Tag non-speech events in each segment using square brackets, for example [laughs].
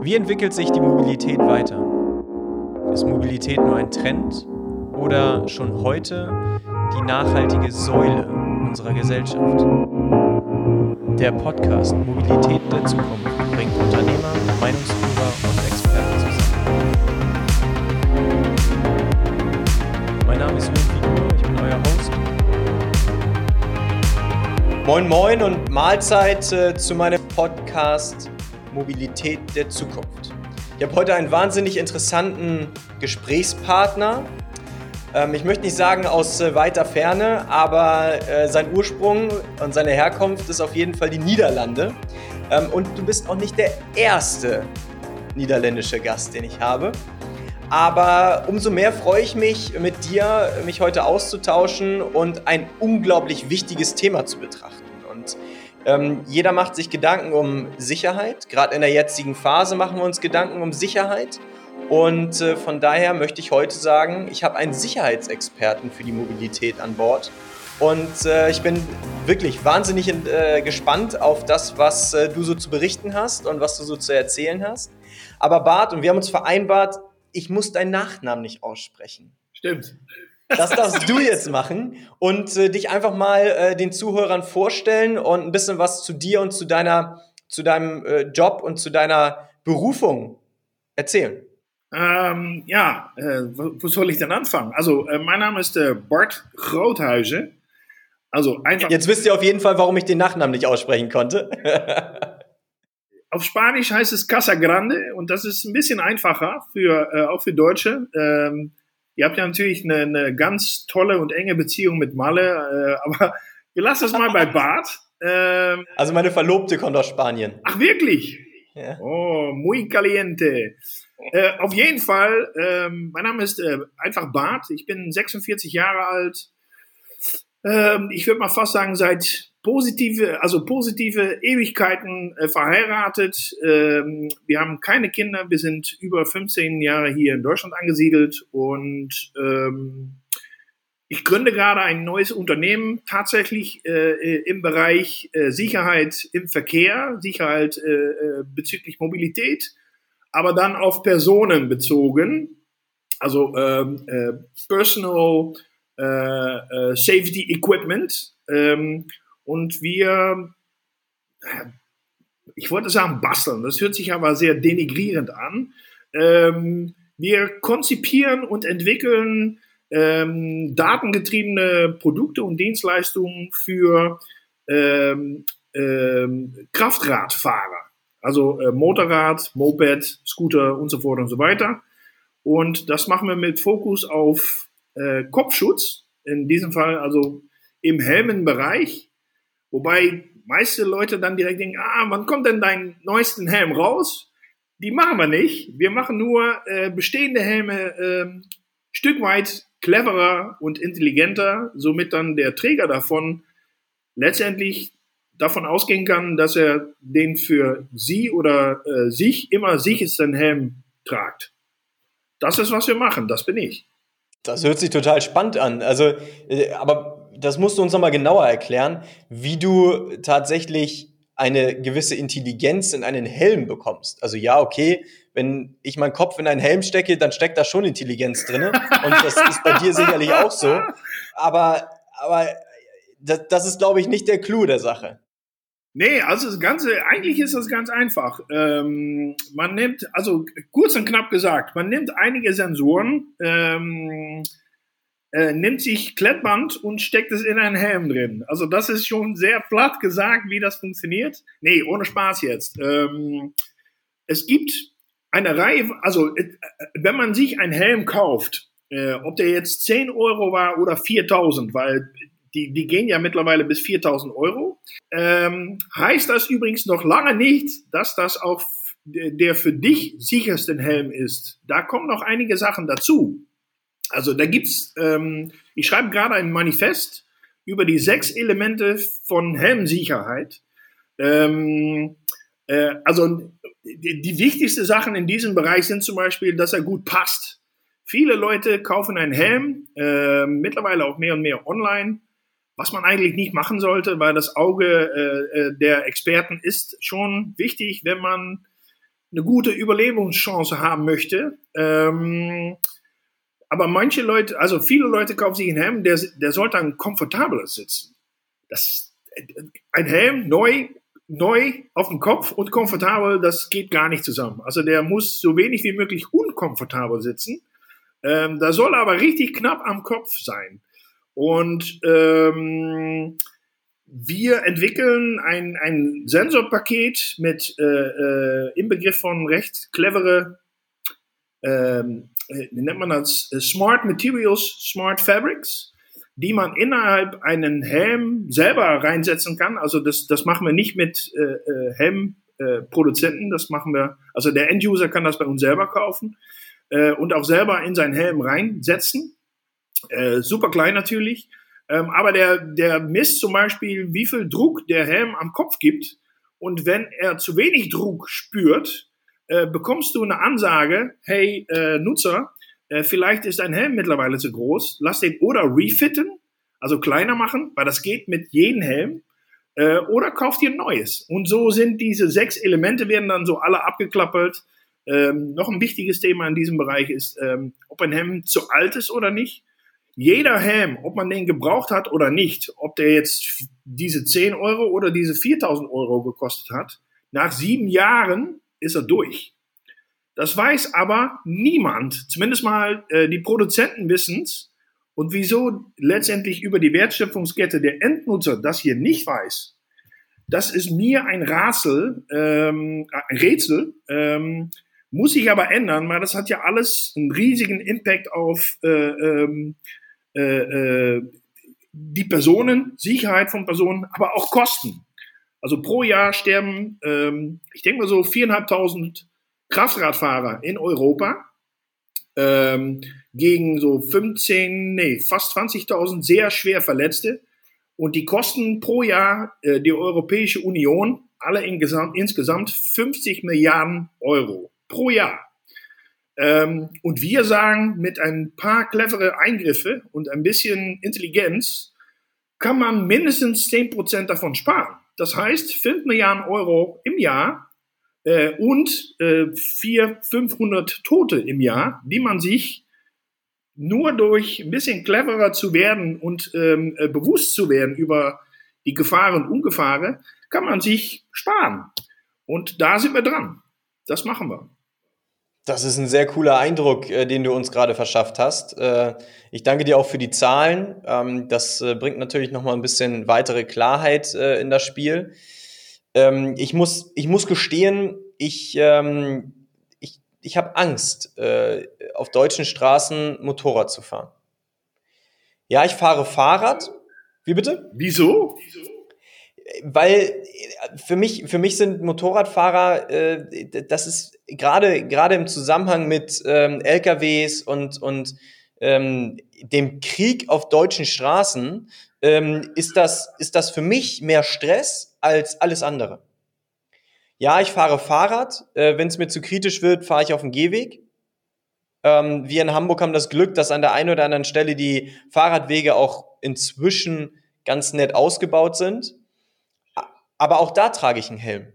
Wie entwickelt sich die Mobilität weiter? Ist Mobilität nur ein Trend oder schon heute die nachhaltige Säule unserer Gesellschaft? Der Podcast Mobilität der Zukunft bringt Unternehmer, Meinungsführer und Experten zusammen. Mein Name ist Ruth Figur, ich bin euer Host. Moin Moin und Mahlzeit äh, zu meinem Podcast Mobilität der Zukunft. Ich habe heute einen wahnsinnig interessanten Gesprächspartner. Ähm, ich möchte nicht sagen aus äh, weiter Ferne, aber äh, sein Ursprung und seine Herkunft ist auf jeden Fall die Niederlande. Ähm, und du bist auch nicht der erste niederländische Gast, den ich habe. Aber umso mehr freue ich mich, mit dir mich heute auszutauschen und ein unglaublich wichtiges Thema zu betrachten. Und ähm, jeder macht sich Gedanken um Sicherheit. Gerade in der jetzigen Phase machen wir uns Gedanken um Sicherheit. Und äh, von daher möchte ich heute sagen, ich habe einen Sicherheitsexperten für die Mobilität an Bord. Und äh, ich bin wirklich wahnsinnig äh, gespannt auf das, was äh, du so zu berichten hast und was du so zu erzählen hast. Aber Bart, und wir haben uns vereinbart, ich muss deinen Nachnamen nicht aussprechen. Stimmt. Das darfst du jetzt machen und äh, dich einfach mal äh, den Zuhörern vorstellen und ein bisschen was zu dir und zu deiner, zu deinem äh, Job und zu deiner Berufung erzählen. Ähm, ja, äh, wo, wo, soll ich denn anfangen? Also, äh, mein Name ist äh, Bart Groothuizen. Also einfach. Jetzt wisst ihr auf jeden Fall, warum ich den Nachnamen nicht aussprechen konnte. [laughs] auf Spanisch heißt es Casa Grande und das ist ein bisschen einfacher für auch für Deutsche. Ähm, Ihr habt ja natürlich eine, eine ganz tolle und enge Beziehung mit Malle, äh, aber [laughs] wir lassen das mal bei Bart. Ähm, also meine Verlobte kommt aus Spanien. Ach wirklich? Ja. Oh, muy caliente. Äh, auf jeden Fall, ähm, mein Name ist äh, einfach Bart. Ich bin 46 Jahre alt. Ähm, ich würde mal fast sagen, seit positive, also positive Ewigkeiten äh, verheiratet. Ähm, wir haben keine Kinder, wir sind über 15 Jahre hier in Deutschland angesiedelt und ähm, ich gründe gerade ein neues Unternehmen, tatsächlich äh, äh im Bereich äh, Sicherheit im Verkehr, Sicherheit äh, äh, bezüglich Mobilität, aber dann auf Personen bezogen, also ähm, äh, Personal Safety Equipment. Ähm, und wir, ich wollte sagen basteln, das hört sich aber sehr denigrierend an. Ähm, wir konzipieren und entwickeln ähm, datengetriebene Produkte und Dienstleistungen für ähm, ähm, Kraftradfahrer, also äh, Motorrad, Moped, Scooter und so fort und so weiter. Und das machen wir mit Fokus auf äh, Kopfschutz, in diesem Fall also im Helmenbereich Wobei meiste Leute dann direkt denken, ah, wann kommt denn dein neuesten Helm raus? Die machen wir nicht. Wir machen nur äh, bestehende Helme äh, Stück weit cleverer und intelligenter, somit dann der Träger davon letztendlich davon ausgehen kann, dass er den für sie oder äh, sich immer sichersten Helm tragt. Das ist, was wir machen, das bin ich. Das hört sich total spannend an. Also, äh, aber das musst du uns nochmal genauer erklären, wie du tatsächlich eine gewisse Intelligenz in einen Helm bekommst. Also ja, okay, wenn ich meinen Kopf in einen Helm stecke, dann steckt da schon Intelligenz drin. Und das ist bei dir sicherlich auch so. Aber, aber das, das ist, glaube ich, nicht der Clou der Sache. Nee, also das Ganze, eigentlich ist das ganz einfach. Ähm, man nimmt, also kurz und knapp gesagt, man nimmt einige Sensoren, ähm, äh, nimmt sich Klettband und steckt es in einen Helm drin. Also das ist schon sehr platt gesagt, wie das funktioniert. Nee, ohne Spaß jetzt. Ähm, es gibt eine Reihe, also äh, wenn man sich einen Helm kauft, äh, ob der jetzt 10 Euro war oder 4000, weil die, die gehen ja mittlerweile bis 4000 Euro, ähm, heißt das übrigens noch lange nicht, dass das auch der für dich sicherste Helm ist. Da kommen noch einige Sachen dazu. Also da gibt's, ähm, ich schreibe gerade ein Manifest über die sechs Elemente von Helmsicherheit. Ähm, äh, also die, die wichtigsten Sachen in diesem Bereich sind zum Beispiel, dass er gut passt. Viele Leute kaufen einen Helm, äh, mittlerweile auch mehr und mehr online, was man eigentlich nicht machen sollte, weil das Auge äh, äh der Experten ist schon wichtig, wenn man eine gute Überlebenschance haben möchte. Ähm, aber manche Leute, also viele Leute kaufen sich einen Helm, der, der sollte dann komfortabler sitzen. Das, ein Helm neu, neu auf dem Kopf und komfortabel, das geht gar nicht zusammen. Also der muss so wenig wie möglich unkomfortabel sitzen. Ähm, da soll aber richtig knapp am Kopf sein. Und ähm, wir entwickeln ein, ein Sensorpaket mit äh, äh, im Begriff von recht clevere, ähm, äh, wie nennt man das, Smart Materials, Smart Fabrics, die man innerhalb einen Helm selber reinsetzen kann. Also das, das machen wir nicht mit äh, äh Helmproduzenten, das machen wir, also der Enduser kann das bei uns selber kaufen äh, und auch selber in seinen Helm reinsetzen. Äh, super klein natürlich ähm, aber der, der misst zum Beispiel, wie viel Druck der Helm am Kopf gibt. Und wenn er zu wenig Druck spürt, äh, bekommst du eine Ansage, hey äh, Nutzer, äh, vielleicht ist dein Helm mittlerweile zu groß, lass den oder refitten, also kleiner machen, weil das geht mit jedem Helm, äh, oder kauf dir ein neues. Und so sind diese sechs Elemente werden dann so alle abgeklappelt. Ähm, noch ein wichtiges Thema in diesem Bereich ist, ähm, ob ein Helm zu alt ist oder nicht jeder Helm, ob man den gebraucht hat oder nicht, ob der jetzt diese 10 Euro oder diese 4000 Euro gekostet hat, nach sieben Jahren ist er durch. Das weiß aber niemand, zumindest mal äh, die Produzenten wissen es. Und wieso letztendlich über die Wertschöpfungskette der Endnutzer das hier nicht weiß, das ist mir ein Rätsel, ähm, ein Rätsel, ähm, muss sich aber ändern, weil das hat ja alles einen riesigen Impact auf äh, ähm, äh, äh, die Personen, Sicherheit von Personen, aber auch Kosten. Also pro Jahr sterben, ähm, ich denke mal so viereinhalbtausend Kraftradfahrer in Europa ähm, gegen so 15, nee, fast 20.000 sehr schwer Verletzte. Und die kosten pro Jahr äh, die Europäische Union alle insgesamt 50 Milliarden Euro pro Jahr. Ähm, und wir sagen, mit ein paar clevere Eingriffe und ein bisschen Intelligenz kann man mindestens 10% davon sparen. Das heißt, 5 Milliarden Euro im Jahr äh, und äh, 400, 500 Tote im Jahr, die man sich nur durch ein bisschen cleverer zu werden und ähm, äh, bewusst zu werden über die Gefahren und Ungefahren, kann man sich sparen. Und da sind wir dran. Das machen wir. Das ist ein sehr cooler Eindruck, äh, den du uns gerade verschafft hast. Äh, ich danke dir auch für die Zahlen. Ähm, das äh, bringt natürlich noch mal ein bisschen weitere Klarheit in das Spiel. Ähm, ich, muss, ich muss gestehen, ich, ähm, ich, ich habe Angst, auf deutschen Straßen Motorrad zu fahren. Ja, ich fahre Fahrrad. Wie bitte? Wieso? Wieso? Weil für mich, für mich sind Motorradfahrer, äh, das ist gerade, gerade im Zusammenhang mit ähm, LKWs und, und ähm, dem Krieg auf deutschen Straßen, ähm, ist, das, ist das für mich mehr Stress als alles andere. Ja, ich fahre Fahrrad. Äh, Wenn es mir zu kritisch wird, fahre ich auf dem Gehweg. Ähm, wir in Hamburg haben das Glück, dass an der einen oder anderen Stelle die Fahrradwege auch inzwischen ganz nett ausgebaut sind. Aber auch da trage ich einen Helm.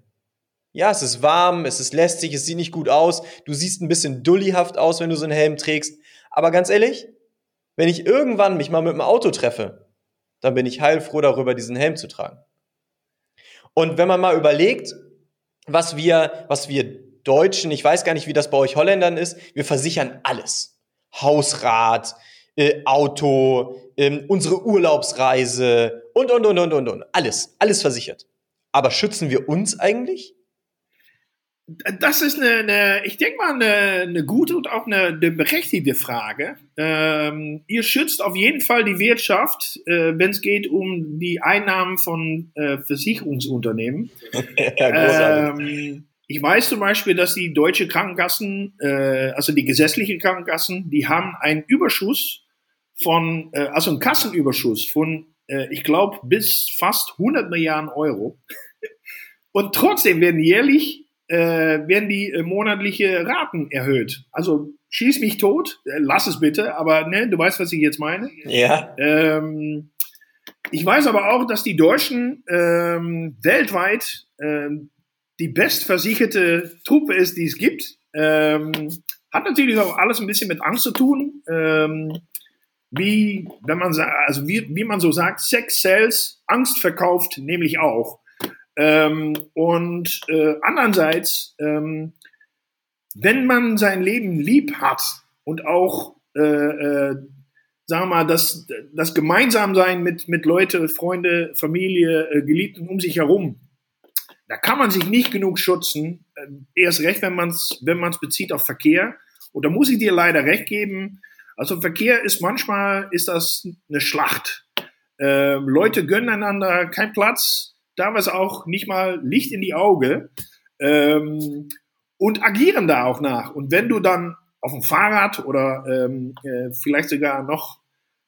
Ja, es ist warm, es ist lästig, es sieht nicht gut aus. Du siehst ein bisschen dullihaft aus, wenn du so einen Helm trägst. Aber ganz ehrlich, wenn ich irgendwann mich mal mit dem Auto treffe, dann bin ich heilfroh darüber, diesen Helm zu tragen. Und wenn man mal überlegt, was wir, was wir Deutschen, ich weiß gar nicht, wie das bei euch Holländern ist, wir versichern alles. Hausrat, äh, Auto, äh, unsere Urlaubsreise und, und, und, und, und, und. Alles, alles versichert. Aber schützen wir uns eigentlich? Das ist eine, eine ich denke mal, eine, eine, gute und auch eine, eine berechtigte Frage. Ähm, ihr schützt auf jeden Fall die Wirtschaft, äh, wenn es geht um die Einnahmen von äh, Versicherungsunternehmen. [laughs] ja, ähm, ich weiß zum Beispiel, dass die deutsche Krankenkassen, äh, also die gesetzlichen Krankenkassen, die haben einen Überschuss von, äh, also einen Kassenüberschuss von äh, ich glaube, bis fast 100 Milliarden Euro. Und trotzdem werden jährlich äh, werden die äh, monatliche Raten erhöht. Also schieß mich tot, äh, lass es bitte, aber ne, du weißt, was ich jetzt meine. Ja. Ähm, ich weiß aber auch, dass die Deutschen ähm, weltweit ähm, die bestversicherte Truppe ist, die es gibt. Ähm, hat natürlich auch alles ein bisschen mit Angst zu tun. Wie, wenn man, also wie, wie man so sagt, Sex sells, Angst verkauft nämlich auch. Ähm, und äh, andererseits, ähm, wenn man sein Leben lieb hat und auch, äh, äh, sagen wir mal, das, das Gemeinsamsein mit, mit Leute, Freunde, Familie, äh, Geliebten um sich herum, da kann man sich nicht genug schützen. Äh, erst recht, wenn man es wenn man's bezieht auf Verkehr. Und da muss ich dir leider recht geben. Also Verkehr ist manchmal ist das eine Schlacht. Ähm, Leute gönnen einander keinen Platz, teilweise auch nicht mal Licht in die Auge ähm, und agieren da auch nach. Und wenn du dann auf dem Fahrrad oder ähm, äh, vielleicht sogar noch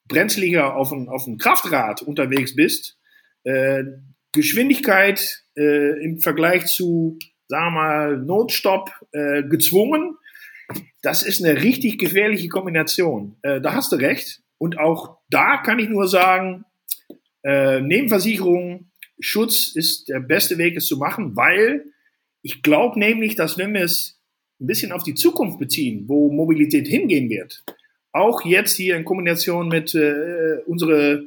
brenzliger auf dem auf ein Kraftrad unterwegs bist, äh, Geschwindigkeit äh, im Vergleich zu, sagen wir mal, Notstopp äh, gezwungen, das ist eine richtig gefährliche Kombination. Äh, da hast du recht. Und auch da kann ich nur sagen, äh, Nebenversicherung, Schutz ist der beste Weg, es zu machen, weil ich glaube nämlich, dass wenn wir es ein bisschen auf die Zukunft beziehen, wo Mobilität hingehen wird, auch jetzt hier in Kombination mit äh, unserer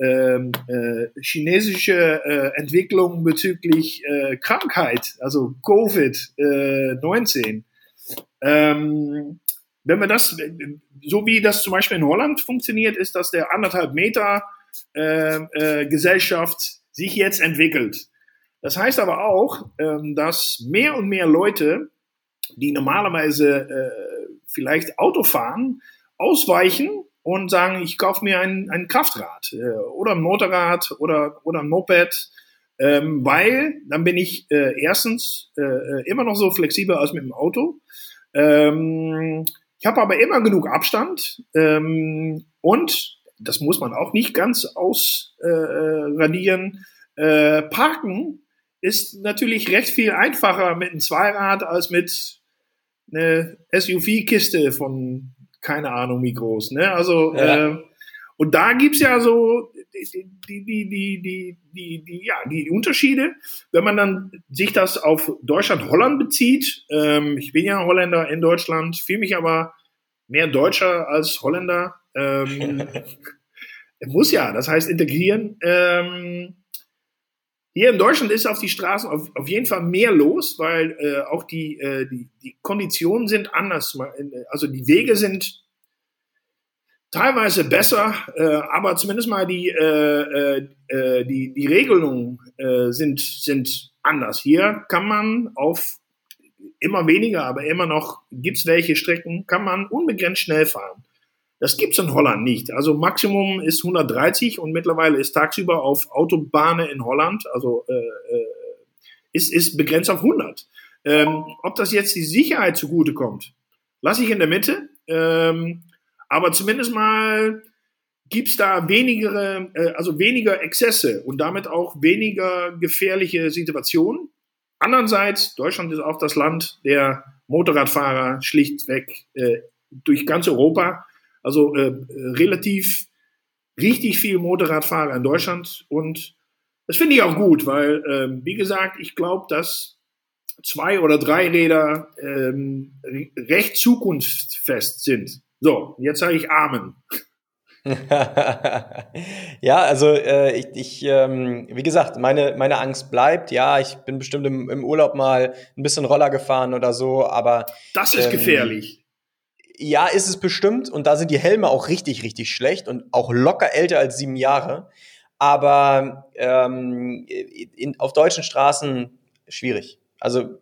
ähm, äh, chinesische äh, Entwicklung bezüglich äh, Krankheit, also Covid-19, ähm, wenn man das, so wie das zum Beispiel in Holland funktioniert, ist, dass der anderthalb Meter äh, äh, Gesellschaft sich jetzt entwickelt. Das heißt aber auch, ähm, dass mehr und mehr Leute, die normalerweise äh, vielleicht Auto fahren, ausweichen und sagen, ich kaufe mir ein, ein Kraftrad äh, oder ein Motorrad oder, oder ein Moped, ähm, weil dann bin ich äh, erstens äh, äh immer noch so flexibel als mit dem Auto ähm, ich habe aber immer genug Abstand ähm, und das muss man auch nicht ganz ausradieren. Äh, äh, Parken ist natürlich recht viel einfacher mit einem Zweirad als mit einer SUV-Kiste von keine Ahnung wie groß. Ne? Also ja. äh, und da gibt's ja so die, die, die, die, die, die, ja, die Unterschiede. Wenn man dann sich das auf Deutschland-Holland bezieht, ähm, ich bin ja Holländer in Deutschland, fühle mich aber mehr Deutscher als Holländer. Ähm, [laughs] muss ja, das heißt integrieren. Ähm, hier in Deutschland ist auf die Straßen auf, auf jeden Fall mehr los, weil äh, auch die, äh, die, die Konditionen sind anders. Also die Wege sind teilweise besser, äh, aber zumindest mal die, äh, äh, äh, die, die Regelungen äh, sind, sind anders. Hier kann man auf immer weniger, aber immer noch gibt's welche Strecken, kann man unbegrenzt schnell fahren. Das gibt's in Holland nicht. Also Maximum ist 130 und mittlerweile ist tagsüber auf Autobahnen in Holland, also äh, äh, ist, ist begrenzt auf 100. Ähm, ob das jetzt die Sicherheit zugute kommt, lasse ich in der Mitte. Ähm, aber zumindest mal gibt's da weniger, äh, also weniger Exzesse und damit auch weniger gefährliche Situationen. Andererseits, Deutschland ist auch das Land der Motorradfahrer schlichtweg äh, durch ganz Europa. Also äh, relativ richtig viel Motorradfahrer in Deutschland und das finde ich auch gut, weil, ähm, wie gesagt, ich glaube, dass zwei oder drei Räder ähm, recht zukunftsfest sind. So, jetzt sage ich Amen. [laughs] ja, also äh, ich, ich ähm, wie gesagt, meine, meine Angst bleibt. Ja, ich bin bestimmt im, im Urlaub mal ein bisschen Roller gefahren oder so, aber. Das ist ähm, gefährlich. Ja, ist es bestimmt. Und da sind die Helme auch richtig, richtig schlecht und auch locker älter als sieben Jahre. Aber ähm, in, auf deutschen Straßen schwierig. Also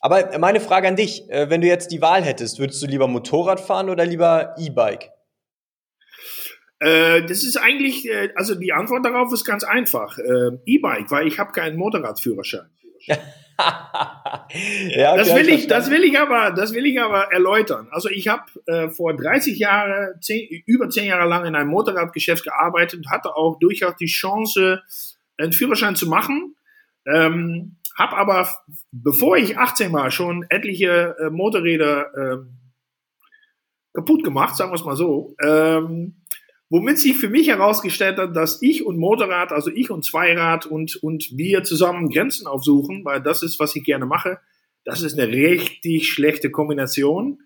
aber meine Frage an dich, äh, wenn du jetzt die Wahl hättest, würdest du lieber Motorrad fahren oder lieber E-Bike? Äh, das ist eigentlich, äh, also die Antwort darauf ist ganz einfach. E-Bike, weil ich habe keinen Motorradführerschein. [laughs] ja, das will ich, das will ich aber, das will ich aber erläutern. Also ich habe äh, vor 30 Jahren, über 10 Jahre lang in einem Motorradgeschäft gearbeitet und hatte auch durchaus die Chance, einen Führerschein zu machen. Ähm, hab aber, bevor ich 18 war, schon etliche äh, Motorräder ähm, kaputt gemacht, sagen wir es mal so. Ähm, womit sich für mich herausgestellt hat, dass ich und Motorrad, also ich und Zweirad und, und wir zusammen Grenzen aufsuchen, weil das ist, was ich gerne mache. Das ist eine richtig schlechte Kombination.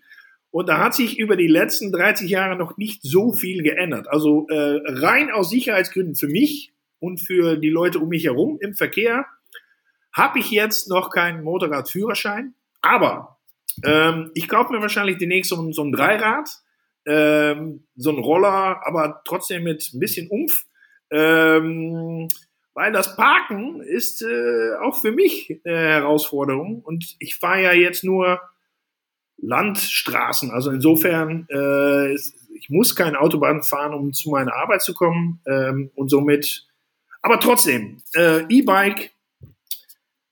Und da hat sich über die letzten 30 Jahre noch nicht so viel geändert. Also äh, rein aus Sicherheitsgründen für mich und für die Leute um mich herum im Verkehr habe ich jetzt noch keinen Motorradführerschein. Aber ähm, ich kaufe mir wahrscheinlich demnächst so, so ein Dreirad, ähm, so ein Roller, aber trotzdem mit ein bisschen Umf. Ähm, weil das Parken ist äh, auch für mich eine Herausforderung. Und ich fahre ja jetzt nur Landstraßen. Also insofern, äh, ich muss keine Autobahn fahren, um zu meiner Arbeit zu kommen. Ähm, und somit, aber trotzdem, äh, E-Bike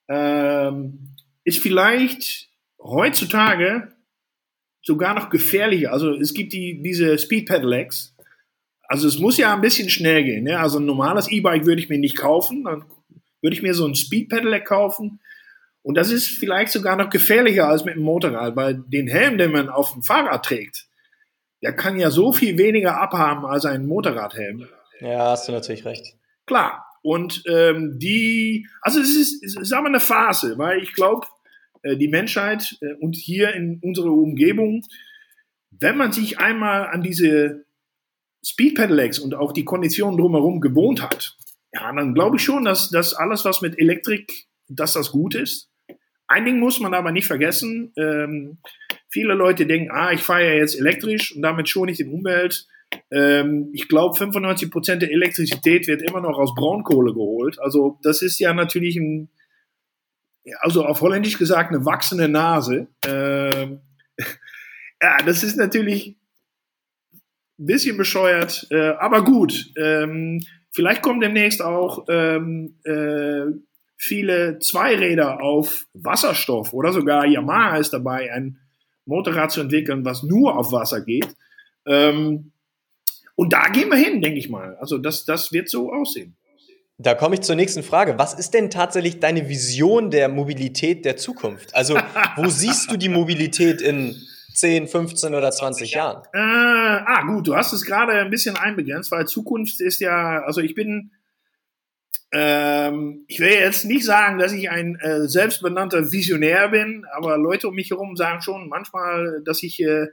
ähm, ist vielleicht heutzutage sogar noch gefährlicher. Also es gibt die, diese Speed Pedelecs. Also es muss ja ein bisschen schnell gehen. Ne? Also ein normales E-Bike würde ich mir nicht kaufen. Dann würde ich mir so ein Speed Pedelec kaufen. Und das ist vielleicht sogar noch gefährlicher als mit dem Motorrad, weil den Helm, den man auf dem Fahrrad trägt, der kann ja so viel weniger abhaben als ein Motorradhelm. Ja, hast du natürlich recht. Klar. Und ähm, die, also es ist, es ist aber eine Phase, weil ich glaube, äh, die Menschheit äh, und hier in unserer Umgebung, wenn man sich einmal an diese Speed Pedelecs und auch die Konditionen drumherum gewohnt hat, ja, dann glaube ich schon, dass, dass alles, was mit Elektrik, dass das gut ist. Ein Ding muss man aber nicht vergessen. Ähm, viele Leute denken, ah, ich fahre ja jetzt elektrisch und damit schone ich die Umwelt. Ähm, ich glaube, 95% der Elektrizität wird immer noch aus Braunkohle geholt. Also das ist ja natürlich ein, also auf Holländisch gesagt, eine wachsende Nase. Ähm, [laughs] ja, das ist natürlich ein bisschen bescheuert, äh, aber gut. Ähm, vielleicht kommen demnächst auch ähm, äh, viele Zweiräder auf Wasserstoff oder sogar Yamaha ist dabei, ein Motorrad zu entwickeln, was nur auf Wasser geht. Ähm, und da gehen wir hin, denke ich mal. Also das, das wird so aussehen. Da komme ich zur nächsten Frage. Was ist denn tatsächlich deine Vision der Mobilität der Zukunft? Also, wo [laughs] siehst du die Mobilität in 10, 15 oder 20 Jahren? Äh, ah, gut, du hast es gerade ein bisschen einbegrenzt, weil Zukunft ist ja, also ich bin, ähm, ich will jetzt nicht sagen, dass ich ein äh, selbstbenannter Visionär bin, aber Leute um mich herum sagen schon manchmal, dass ich äh,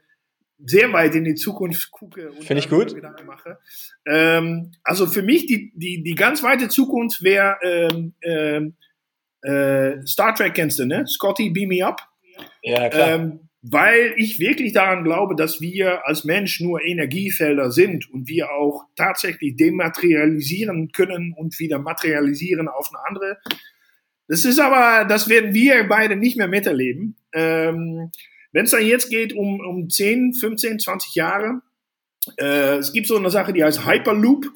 sehr weit in die Zukunft gucke und Finde ich gut. Gedanken mache. Ähm, also für mich die, die, die ganz weite Zukunft wäre ähm, ähm, äh, Star Trek kennst du, ne? Scotty, beam me up. Ja, klar. Ähm, weil ich wirklich daran glaube, dass wir als Mensch nur Energiefelder sind und wir auch tatsächlich dematerialisieren können und wieder materialisieren auf eine andere. Das ist aber, das werden wir beide nicht mehr miterleben. Wenn es dann jetzt geht um, um 10, 15, 20 Jahre, äh, es gibt so eine Sache, die heißt Hyperloop.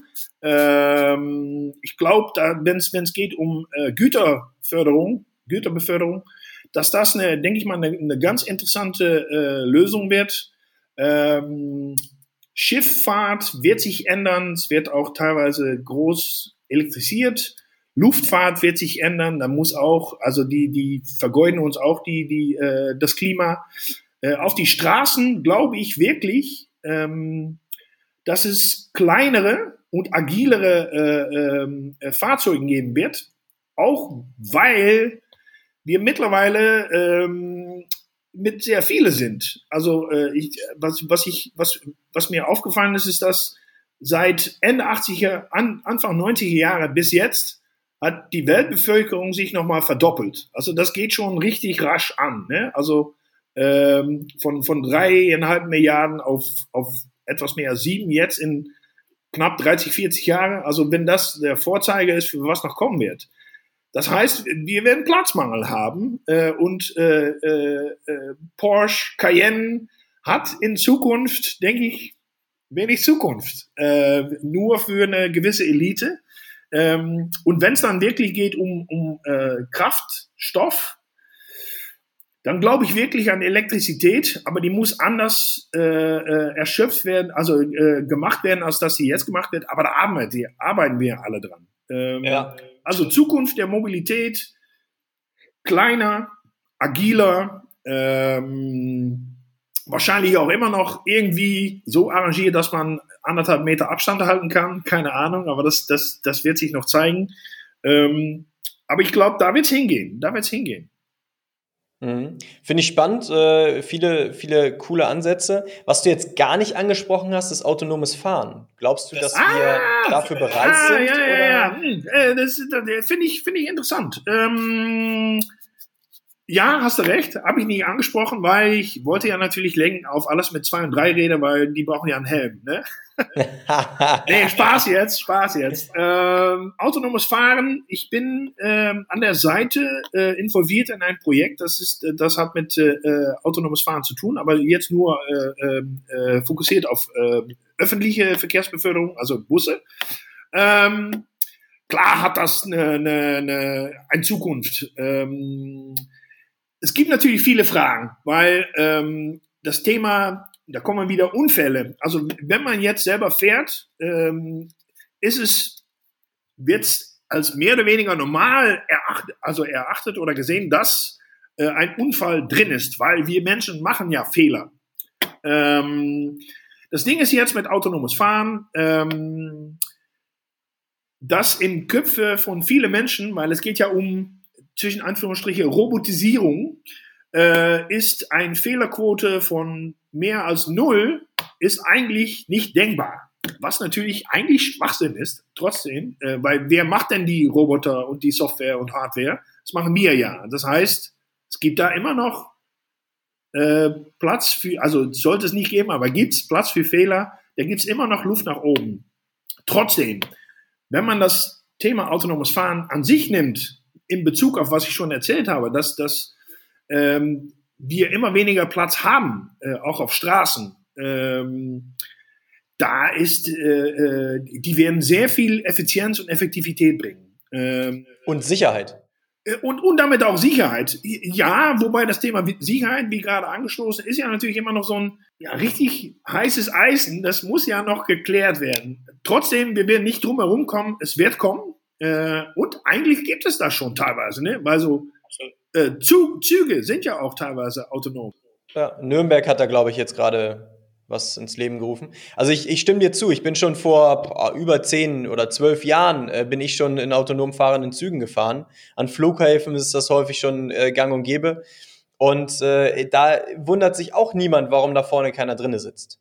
Ähm, ich glaube, wenn es geht um äh, Güterförderung, Güterbeförderung, dass das, denke ich mal, eine, eine ganz interessante äh, Lösung wird. Ähm, Schifffahrt wird sich ändern, es wird auch teilweise groß elektrisiert. Luftfahrt wird sich ändern, da muss auch, also die, die vergeuden uns auch die, die, äh, das Klima. Äh, auf die Straßen glaube ich wirklich, ähm, dass es kleinere und agilere äh, ähm, äh, Fahrzeuge geben wird, auch weil wir mittlerweile ähm, mit sehr viele sind. Also äh, ich, was, was, ich, was, was mir aufgefallen ist, ist, dass seit Ende 80er, an, Anfang 90er Jahre bis jetzt hat die Weltbevölkerung sich nochmal verdoppelt. Also das geht schon richtig rasch an. Ne? Also ähm, von, von dreieinhalb Milliarden auf, auf etwas mehr als sieben jetzt in knapp 30, 40 Jahren. Also wenn das der Vorzeiger ist, für was noch kommen wird. Das heißt, wir werden Platzmangel haben äh, und äh, äh, äh Porsche Cayenne hat in Zukunft, denke ich, wenig Zukunft. Äh, nur für eine gewisse Elite. Ähm, und wenn es dann wirklich geht um, um äh, Kraftstoff, dann glaube ich wirklich an Elektrizität, aber die muss anders äh, äh, erschöpft werden, also äh, gemacht werden, als dass sie jetzt gemacht wird. Aber da arbeiten wir, arbeiten wir alle dran. Ähm, ja. Also Zukunft der Mobilität, kleiner, agiler, ähm, wahrscheinlich auch immer noch irgendwie so arrangiert, dass man anderthalb Meter Abstand halten kann. Keine Ahnung, aber das, das, das wird sich noch zeigen. Ähm, aber ich glaube, da wird es hingehen. Da wird es hingehen. Mhm. Finde ich spannend, äh, viele, viele coole Ansätze. Was du jetzt gar nicht angesprochen hast, ist autonomes Fahren. Glaubst du, dass ah, wir dafür bereit ah, sind? Ja, ja, ja. Hm, äh, das, das finde ich, find ich interessant. Ähm, ja, hast du recht, habe ich nicht angesprochen, weil ich wollte ja natürlich lenken auf alles mit zwei und drei Räder, weil die brauchen ja einen Helm. Ne? [laughs] nee, Spaß jetzt, Spaß jetzt. Ähm, autonomes Fahren, ich bin ähm, an der Seite äh, involviert in ein Projekt, das ist, äh, das hat mit äh, autonomes Fahren zu tun, aber jetzt nur äh, ähm, äh, fokussiert auf äh, öffentliche Verkehrsbeförderung, also Busse. Ähm, klar hat das eine, eine, eine, eine Zukunft. Ähm, es gibt natürlich viele Fragen, weil ähm, das Thema, da kommen wieder Unfälle. Also wenn man jetzt selber fährt, ähm, ist es, wird als mehr oder weniger normal erachtet, also erachtet oder gesehen, dass äh, ein Unfall drin ist, weil wir Menschen machen ja Fehler. Ähm, das Ding ist jetzt mit autonomes Fahren, ähm, das in Köpfe von vielen Menschen, weil es geht ja um zwischen Anführungsstriche Robotisierung äh, ist eine Fehlerquote von mehr als null, ist eigentlich nicht denkbar. Was natürlich eigentlich Schwachsinn ist, trotzdem, äh, weil wer macht denn die Roboter und die Software und Hardware? Das machen wir ja. Das heißt, es gibt da immer noch äh, Platz für, also sollte es nicht geben, aber gibt es Platz für Fehler, da gibt es immer noch Luft nach oben. Trotzdem, wenn man das Thema autonomes Fahren an sich nimmt, in Bezug auf was ich schon erzählt habe, dass, dass ähm, wir immer weniger Platz haben, äh, auch auf Straßen. Ähm, da ist, äh, äh, die werden sehr viel Effizienz und Effektivität bringen. Ähm, und Sicherheit. Äh, und, und damit auch Sicherheit. Ja, wobei das Thema Sicherheit, wie gerade angestoßen, ist ja natürlich immer noch so ein ja, richtig heißes Eisen. Das muss ja noch geklärt werden. Trotzdem, wir werden nicht drum herum kommen. Es wird kommen. Äh, und eigentlich gibt es das schon teilweise, ne? Weil so äh, Zug, Züge sind ja auch teilweise autonom. Ja, Nürnberg hat da, glaube ich, jetzt gerade was ins Leben gerufen. Also ich, ich stimme dir zu, ich bin schon vor boah, über zehn oder zwölf Jahren äh, bin ich schon in autonom fahrenden Zügen gefahren. An Flughäfen ist das häufig schon äh, gang und gäbe. Und äh, da wundert sich auch niemand, warum da vorne keiner drinne sitzt.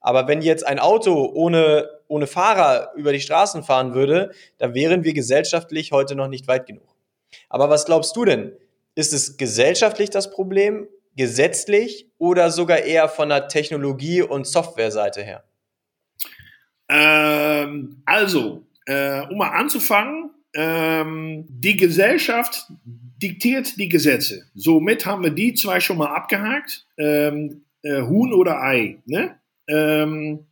Aber wenn jetzt ein Auto ohne, ohne Fahrer über die Straßen fahren würde, da wären wir gesellschaftlich heute noch nicht weit genug. Aber was glaubst du denn? Ist es gesellschaftlich das Problem, gesetzlich oder sogar eher von der Technologie- und Softwareseite her? Ähm, also, äh, um mal anzufangen, ähm, die Gesellschaft diktiert die Gesetze. Somit haben wir die zwei schon mal abgehakt. Ähm, äh, Huhn oder Ei. Ne? Ähm,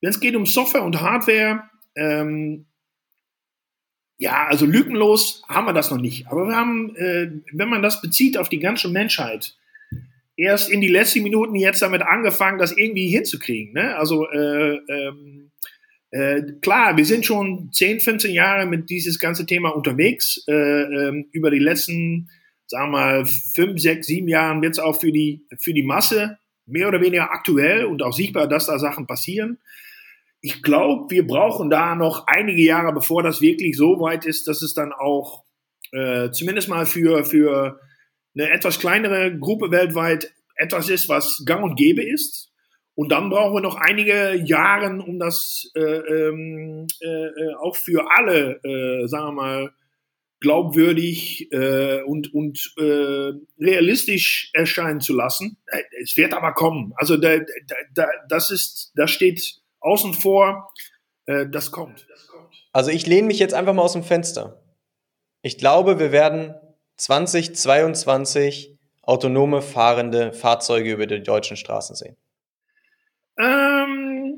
Wenn es geht um Software und Hardware, ähm, ja, also lückenlos haben wir das noch nicht. Aber wir haben, äh, wenn man das bezieht auf die ganze Menschheit, erst in die letzten Minuten jetzt damit angefangen, das irgendwie hinzukriegen. Ne? Also äh, ähm, äh, klar, wir sind schon 10, 15 Jahre mit dieses ganze Thema unterwegs. Äh, äh, über die letzten, sagen wir mal, 5, 6, 7 Jahren wird es auch für die, für die Masse mehr oder weniger aktuell und auch sichtbar, dass da Sachen passieren. Ich glaube, wir brauchen da noch einige Jahre, bevor das wirklich so weit ist, dass es dann auch äh, zumindest mal für, für eine etwas kleinere Gruppe weltweit etwas ist, was gang und gäbe ist. Und dann brauchen wir noch einige Jahre, um das äh, ähm, äh, auch für alle, äh, sagen wir mal, glaubwürdig äh, und, und äh, realistisch erscheinen zu lassen. Äh, es wird aber kommen. Also da, da, da, das ist, das steht außen vor, äh, das kommt. Also ich lehne mich jetzt einfach mal aus dem Fenster. Ich glaube, wir werden 2022 autonome fahrende Fahrzeuge über die deutschen Straßen sehen. Ähm,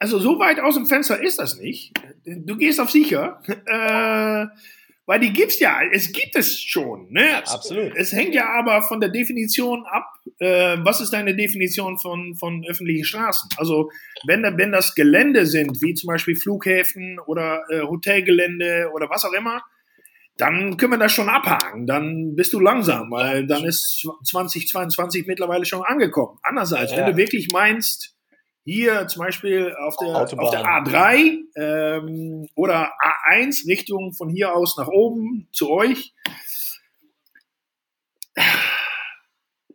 also so weit aus dem Fenster ist das nicht. Du gehst auf sicher. Äh, weil die gibt's ja, es gibt es schon. Ne? Absolut. Es hängt ja aber von der Definition ab, äh, was ist deine Definition von, von öffentlichen Straßen? Also wenn, wenn das Gelände sind, wie zum Beispiel Flughäfen oder äh, Hotelgelände oder was auch immer, dann können wir das schon abhaken. Dann bist du langsam, weil dann ist 2022 mittlerweile schon angekommen. Andererseits, ja. wenn du wirklich meinst, hier zum Beispiel auf der, auf der A3 ähm, oder A1 Richtung von hier aus nach oben zu euch.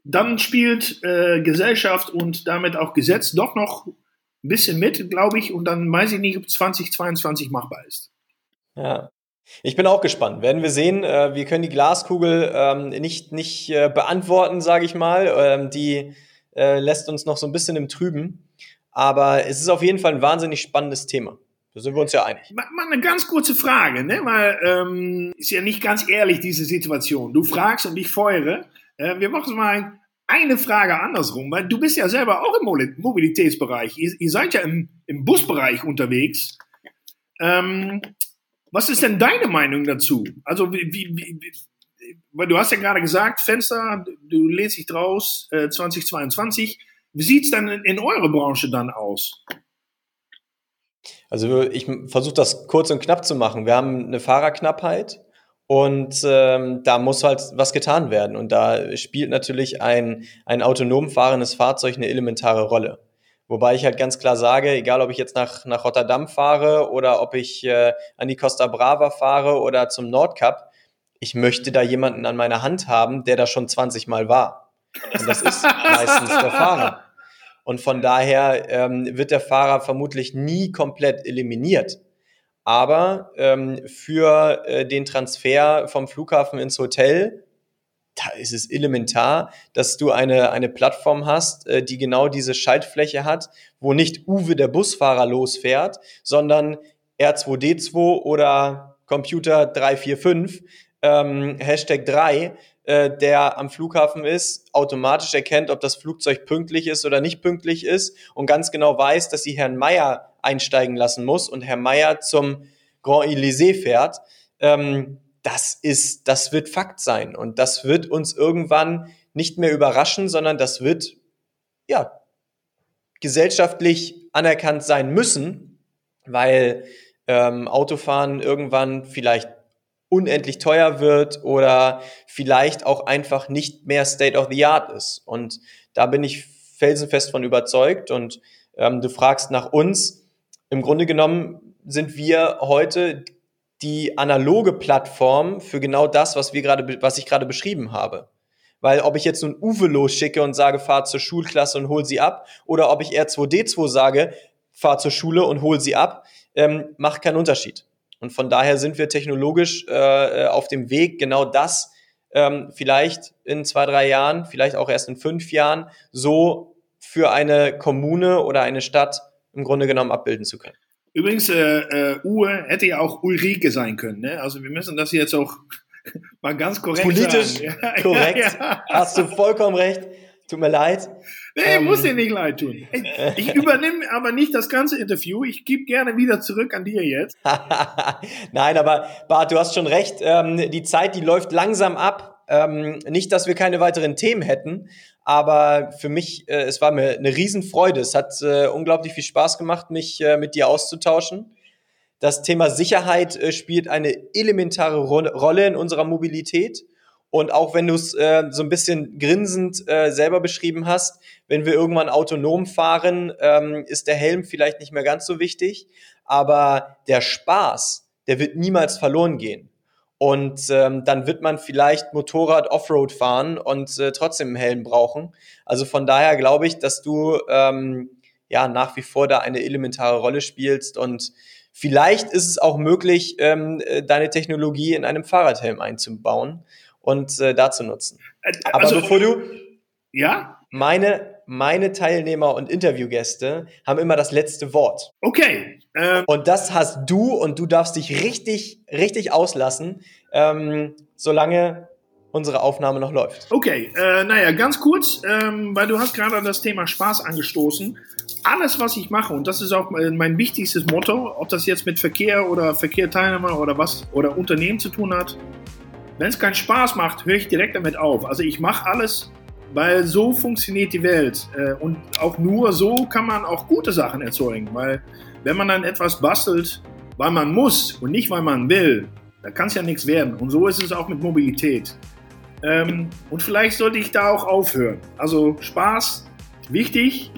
Dann spielt äh, Gesellschaft und damit auch Gesetz doch noch ein bisschen mit, glaube ich, und dann weiß ich nicht, ob 2022 machbar ist. Ja. Ich bin auch gespannt. Werden wir sehen. Äh, wir können die Glaskugel ähm, nicht, nicht äh, beantworten, sage ich mal. Ähm, die äh, lässt uns noch so ein bisschen im Trüben. Aber es ist auf jeden Fall ein wahnsinnig spannendes Thema. Da sind wir uns ja einig. Mal, mal eine ganz kurze Frage, ne? Weil ähm, ist ja nicht ganz ehrlich diese Situation. Du fragst und ich feuere. Äh, wir machen mal eine Frage andersrum, weil du bist ja selber auch im Mobilitätsbereich. Ihr, ihr seid ja im, im Busbereich unterwegs. Ähm, was ist denn deine Meinung dazu? Also, wie, wie, wie, du hast ja gerade gesagt, Fenster, du lädst dich draus äh, 2022. Wie sieht es dann in, in eurer Branche dann aus? Also ich versuche das kurz und knapp zu machen. Wir haben eine Fahrerknappheit und ähm, da muss halt was getan werden. Und da spielt natürlich ein, ein autonom fahrendes Fahrzeug eine elementare Rolle. Wobei ich halt ganz klar sage, egal ob ich jetzt nach, nach Rotterdam fahre oder ob ich äh, an die Costa Brava fahre oder zum Nordkap, ich möchte da jemanden an meiner Hand haben, der da schon 20 Mal war. Und das ist [laughs] meistens der Fahrer. Und von daher ähm, wird der Fahrer vermutlich nie komplett eliminiert. Aber ähm, für äh, den Transfer vom Flughafen ins Hotel da ist es elementar, dass du eine, eine Plattform hast, äh, die genau diese Schaltfläche hat, wo nicht Uwe der Busfahrer losfährt, sondern R2D2 oder Computer 345, ähm, Hashtag 3, äh, der am Flughafen ist, automatisch erkennt, ob das Flugzeug pünktlich ist oder nicht pünktlich ist und ganz genau weiß, dass sie Herrn Meier einsteigen lassen muss und Herr Meier zum Grand Elysée fährt. Ähm, das ist, das wird Fakt sein und das wird uns irgendwann nicht mehr überraschen, sondern das wird, ja, gesellschaftlich anerkannt sein müssen, weil ähm, Autofahren irgendwann vielleicht unendlich teuer wird oder vielleicht auch einfach nicht mehr State of the Art ist. Und da bin ich felsenfest von überzeugt. Und ähm, du fragst nach uns. Im Grunde genommen sind wir heute die analoge Plattform für genau das, was wir gerade, was ich gerade beschrieben habe. Weil ob ich jetzt nun Uwe losschicke und sage, fahr zur Schulklasse und hol sie ab, oder ob ich R2D2 sage, fahr zur Schule und hol sie ab, ähm, macht keinen Unterschied. Und von daher sind wir technologisch äh, äh auf dem Weg, genau das ähm, vielleicht in zwei, drei Jahren, vielleicht auch erst in fünf Jahren, so für eine Kommune oder eine Stadt im Grunde genommen abbilden zu können. Übrigens, äh, äh, Uwe hätte ja auch Ulrike sein können. Ne? Also wir müssen das jetzt auch mal ganz korrekt Politisch sagen. Politisch korrekt. Ja, ja. Hast du vollkommen recht. Tut mir leid. Nee, ähm, muss dir nicht leid tun. Ich, [laughs] ich übernehme aber nicht das ganze Interview. Ich gebe gerne wieder zurück an dir jetzt. [laughs] Nein, aber Bart, du hast schon recht. Ähm, die Zeit, die läuft langsam ab. Ähm, nicht, dass wir keine weiteren Themen hätten, aber für mich, äh, es war mir eine Riesenfreude. Es hat äh, unglaublich viel Spaß gemacht, mich äh, mit dir auszutauschen. Das Thema Sicherheit äh, spielt eine elementare Ro Rolle in unserer Mobilität. Und auch wenn du es äh, so ein bisschen grinsend äh, selber beschrieben hast, wenn wir irgendwann autonom fahren, ähm, ist der Helm vielleicht nicht mehr ganz so wichtig. Aber der Spaß, der wird niemals verloren gehen. Und ähm, dann wird man vielleicht Motorrad Offroad fahren und äh, trotzdem einen Helm brauchen. Also von daher glaube ich, dass du ähm, ja nach wie vor da eine elementare Rolle spielst und vielleicht ist es auch möglich, ähm, äh, deine Technologie in einem Fahrradhelm einzubauen und äh, da zu nutzen. Äh, Aber also, bevor du ja meine meine Teilnehmer und Interviewgäste haben immer das letzte Wort. Okay. Ähm, und das hast du und du darfst dich richtig, richtig auslassen, ähm, solange unsere Aufnahme noch läuft. Okay, äh, naja, ganz kurz, ähm, weil du hast gerade das Thema Spaß angestoßen. Alles, was ich mache, und das ist auch mein wichtigstes Motto, ob das jetzt mit Verkehr oder Verkehrteilnehmer oder was oder Unternehmen zu tun hat, wenn es keinen Spaß macht, höre ich direkt damit auf. Also ich mache alles weil so funktioniert die Welt. Äh, und auch nur so kann man auch gute Sachen erzeugen. Weil wenn man dann etwas bastelt, weil man muss und nicht weil man will, da kann es ja nichts werden. Und so ist es auch mit Mobilität. Ähm, und vielleicht sollte ich da auch aufhören. Also Spaß, wichtig.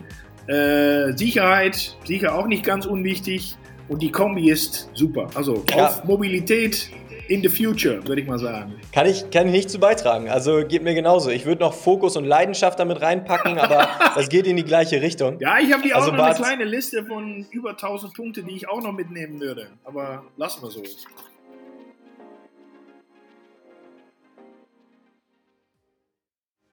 Äh, Sicherheit, sicher auch nicht ganz unwichtig. Und die Kombi ist super. Also ja. auf Mobilität in the future, würde ich mal sagen. Kann ich, kann ich nicht zu beitragen. Also geht mir genauso. Ich würde noch Fokus und Leidenschaft damit reinpacken, aber [laughs] das geht in die gleiche Richtung. Ja, ich habe hier also auch noch Bart, eine kleine Liste von über 1000 Punkten, die ich auch noch mitnehmen würde. Aber lassen wir so.